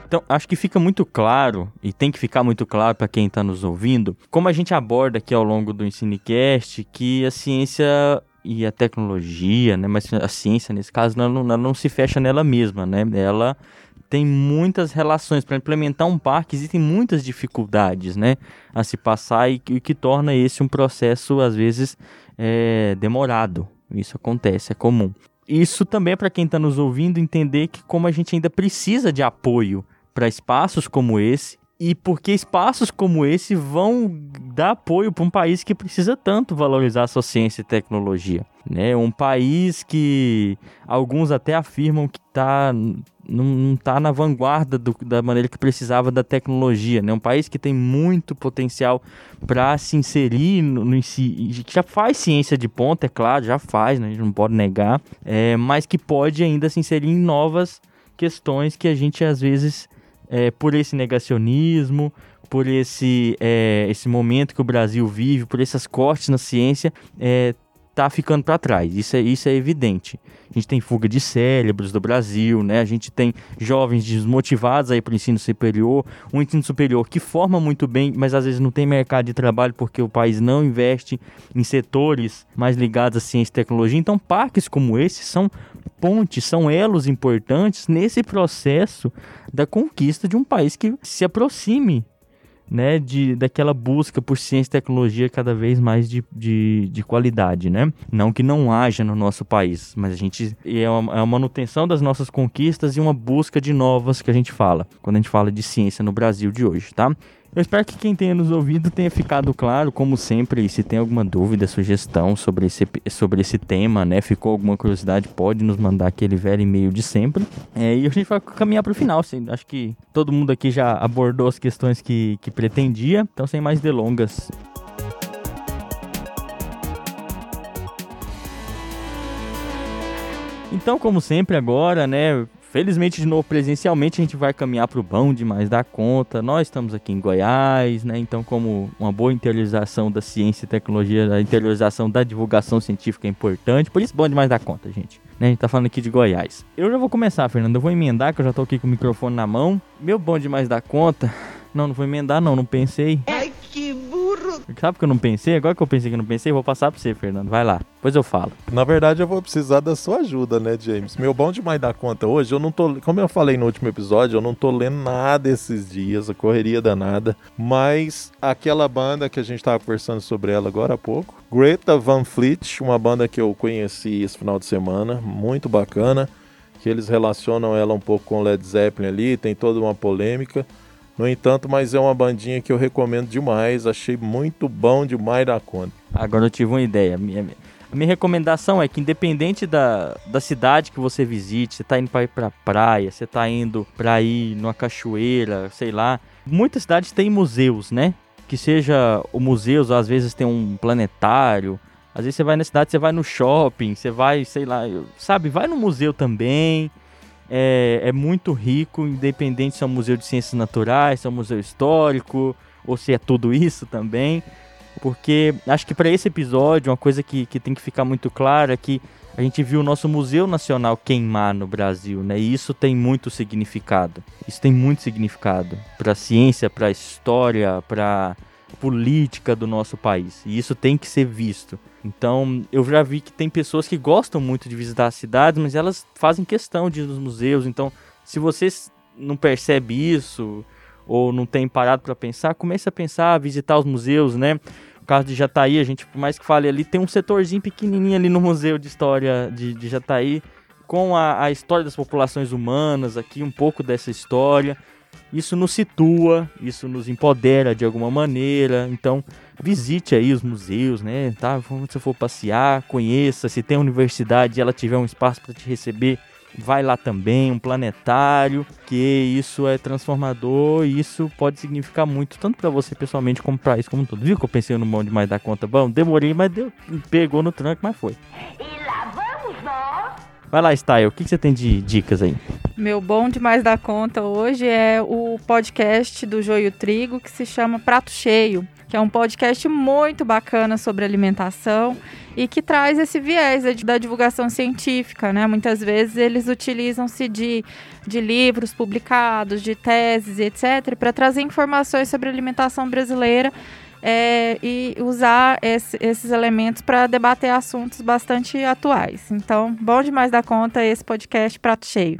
Então, acho que fica muito claro, e tem que ficar muito claro para quem está nos ouvindo, como a gente aborda aqui ao longo do Ensinecast, que a ciência e a tecnologia, né, mas a ciência nesse caso, ela não, ela não se fecha nela mesma, né? Ela tem muitas relações para implementar um parque, existem muitas dificuldades, né, a se passar e que, que torna esse um processo às vezes é, demorado. Isso acontece, é comum. Isso também é para quem está nos ouvindo entender que como a gente ainda precisa de apoio para espaços como esse e porque espaços como esse vão dar apoio para um país que precisa tanto valorizar a sua ciência e tecnologia, né? Um país que alguns até afirmam que está não está na vanguarda do, da maneira que precisava da tecnologia, né? Um país que tem muito potencial para se inserir no, no já faz ciência de ponta, é claro, já faz, né? A gente não pode negar, é, mas que pode ainda se inserir em novas questões que a gente às vezes é, por esse negacionismo, por esse, é, esse momento que o Brasil vive, por esses cortes na ciência, é, tá ficando para trás. Isso é, isso é evidente. A gente tem fuga de cérebros do Brasil, né? A gente tem jovens desmotivados aí para o ensino superior, um ensino superior que forma muito bem, mas às vezes não tem mercado de trabalho porque o país não investe em setores mais ligados à ciência e tecnologia. Então, parques como esse são pontes, são elos importantes nesse processo da conquista de um país que se aproxime né, de, daquela busca por ciência e tecnologia cada vez mais de, de, de, qualidade, né? Não que não haja no nosso país, mas a gente é uma, é uma manutenção das nossas conquistas e uma busca de novas que a gente fala, quando a gente fala de ciência no Brasil de hoje, tá? Eu espero que quem tenha nos ouvido tenha ficado claro, como sempre. E se tem alguma dúvida, sugestão sobre esse, sobre esse tema, né? Ficou alguma curiosidade, pode nos mandar aquele velho e-mail de sempre. É, e a gente vai caminhar para o final. Assim, acho que todo mundo aqui já abordou as questões que, que pretendia. Então, sem mais delongas. Então, como sempre agora, né, Felizmente, de novo, presencialmente, a gente vai caminhar para o bom demais da conta. Nós estamos aqui em Goiás, né? Então, como uma boa interiorização da ciência e tecnologia, a interiorização da divulgação científica é importante. Por isso, bom demais da conta, gente. Né? A gente tá falando aqui de Goiás. Eu já vou começar, Fernando. Eu vou emendar, que eu já tô aqui com o microfone na mão. Meu bom demais da conta. Não, não vou emendar, não. Não pensei. Burro! Sabe que eu não pensei? Agora que eu pensei que eu não pensei, vou passar pra você, Fernando. Vai lá. Depois eu falo. Na verdade, eu vou precisar da sua ajuda, né, James? Meu bom demais da conta hoje, eu não tô. Como eu falei no último episódio, eu não tô lendo nada esses dias, a correria danada. Mas aquela banda que a gente tava conversando sobre ela agora há pouco, Greta Van Fleet, uma banda que eu conheci esse final de semana, muito bacana. Que eles relacionam ela um pouco com Led Zeppelin ali, tem toda uma polêmica. No entanto, mas é uma bandinha que eu recomendo demais, achei muito bom demais da conta. Agora eu tive uma ideia. A minha, a minha recomendação é que independente da, da cidade que você visite, você tá indo pra ir pra praia, você tá indo pra ir numa cachoeira, sei lá. Muitas cidades têm museus, né? Que seja o museu, às vezes tem um planetário. Às vezes você vai na cidade, você vai no shopping, você vai, sei lá, sabe, vai no museu também é, é muito rico, independente se é um museu de ciências naturais, se é um museu histórico, ou se é tudo isso também. Porque acho que para esse episódio, uma coisa que, que tem que ficar muito clara é que a gente viu o nosso Museu Nacional queimar no Brasil, né? E isso tem muito significado. Isso tem muito significado para a ciência, para a história, para política do nosso país. E isso tem que ser visto. Então, eu já vi que tem pessoas que gostam muito de visitar as cidades, mas elas fazem questão de ir nos museus. Então, se você não percebe isso ou não tem parado para pensar, comece a pensar, visitar os museus, né? No caso de Jataí, a gente, por mais que fale ali, tem um setorzinho pequenininho ali no Museu de História de, de Jataí, com a, a história das populações humanas aqui, um pouco dessa história isso nos situa, isso nos empodera de alguma maneira. Então, visite aí os museus, né? Tá? Você for passear, conheça. Se tem universidade e ela tiver um espaço para te receber, vai lá também, um planetário, que isso é transformador e isso pode significar muito, tanto para você pessoalmente como para isso como todo. Viu que eu pensei no mão demais da conta? Bom, demorei, mas deu, pegou no tranco, mas foi. E lá! Vai lá, Style, o que, você tem de dicas aí? Meu bom demais da conta hoje é o podcast do Joio Trigo que se chama Prato Cheio, que é um podcast muito bacana sobre alimentação e que traz esse viés da divulgação científica, né? Muitas vezes eles utilizam-se de, de livros publicados, de teses, etc., para trazer informações sobre alimentação brasileira é, e usar esse, esses elementos para debater assuntos bastante atuais. Então, bom demais da conta esse podcast Prato Cheio.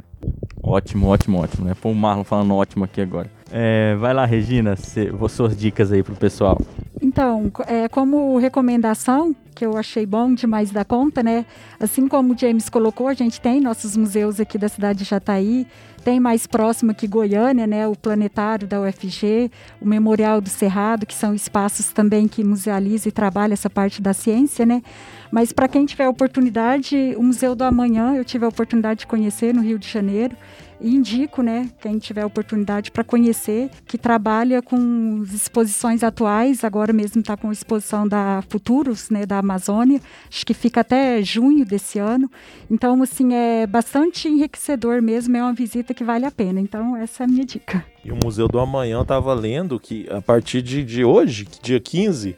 Ótimo, ótimo, ótimo. Né? Pô, o Marlon falando ótimo aqui agora. É, vai lá, Regina, cê, suas dicas aí pro pessoal. Então, é, como recomendação, que eu achei bom demais da conta, né? Assim como o James colocou, a gente tem nossos museus aqui da cidade de Jataí, tem mais próximo aqui Goiânia, né? O planetário da UFG, o Memorial do Cerrado, que são espaços também que musealiza e trabalha essa parte da ciência, né? Mas para quem tiver oportunidade, o Museu do Amanhã, eu tive a oportunidade de conhecer no Rio de Janeiro. E indico, né, quem tiver oportunidade para conhecer, que trabalha com exposições atuais, agora mesmo está com a exposição da Futuros, né, da Amazônia, acho que fica até junho desse ano. Então, assim, é bastante enriquecedor mesmo, é uma visita que vale a pena. Então, essa é a minha dica. E o Museu do Amanhã estava lendo que a partir de, de hoje, dia 15,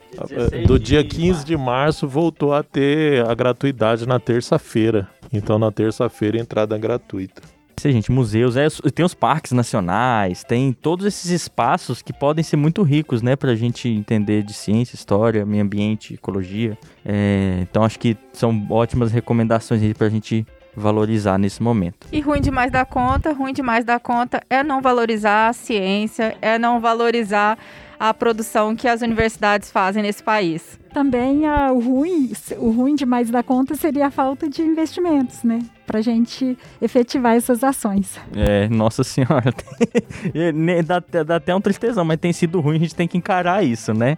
do dia 15 de março, voltou a ter a gratuidade na terça-feira. Então, na terça-feira, entrada gratuita gente, museus, é, tem os parques nacionais, tem todos esses espaços que podem ser muito ricos, né, pra gente entender de ciência, história, meio ambiente, ecologia. É, então acho que são ótimas recomendações aí pra gente valorizar nesse momento. E ruim demais da conta, ruim demais da conta é não valorizar a ciência, é não valorizar a produção que as universidades fazem nesse país. Também ah, o ruim, o ruim demais da conta seria a falta de investimentos, né? Para a gente efetivar essas ações. É, nossa senhora. dá, dá até um tristezão, mas tem sido ruim, a gente tem que encarar isso, né?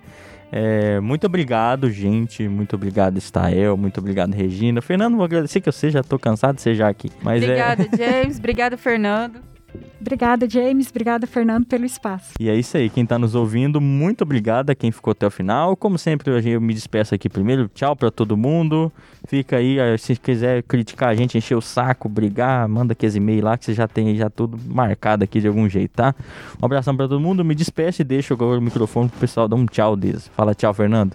É, muito obrigado, gente. Muito obrigado, Stael. Muito obrigado, Regina. Fernando, vou agradecer que você já tô cansado de ser já aqui. Mas Obrigada, é... James. Obrigada, Fernando. Obrigada, James. Obrigada, Fernando, pelo espaço. E é isso aí. Quem está nos ouvindo, muito obrigado a quem ficou até o final. Como sempre, eu me despeço aqui primeiro. Tchau para todo mundo. Fica aí, se quiser criticar a gente, encher o saco, brigar, manda aqueles e-mails lá que você já tem já tudo marcado aqui de algum jeito, tá? Um abração para todo mundo. Me despeço e deixo agora o microfone pro pessoal dar um tchau deles. Fala tchau, Fernando.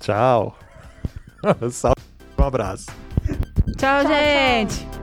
Tchau. Salve. Um abraço. tchau, tchau gente. Tchau.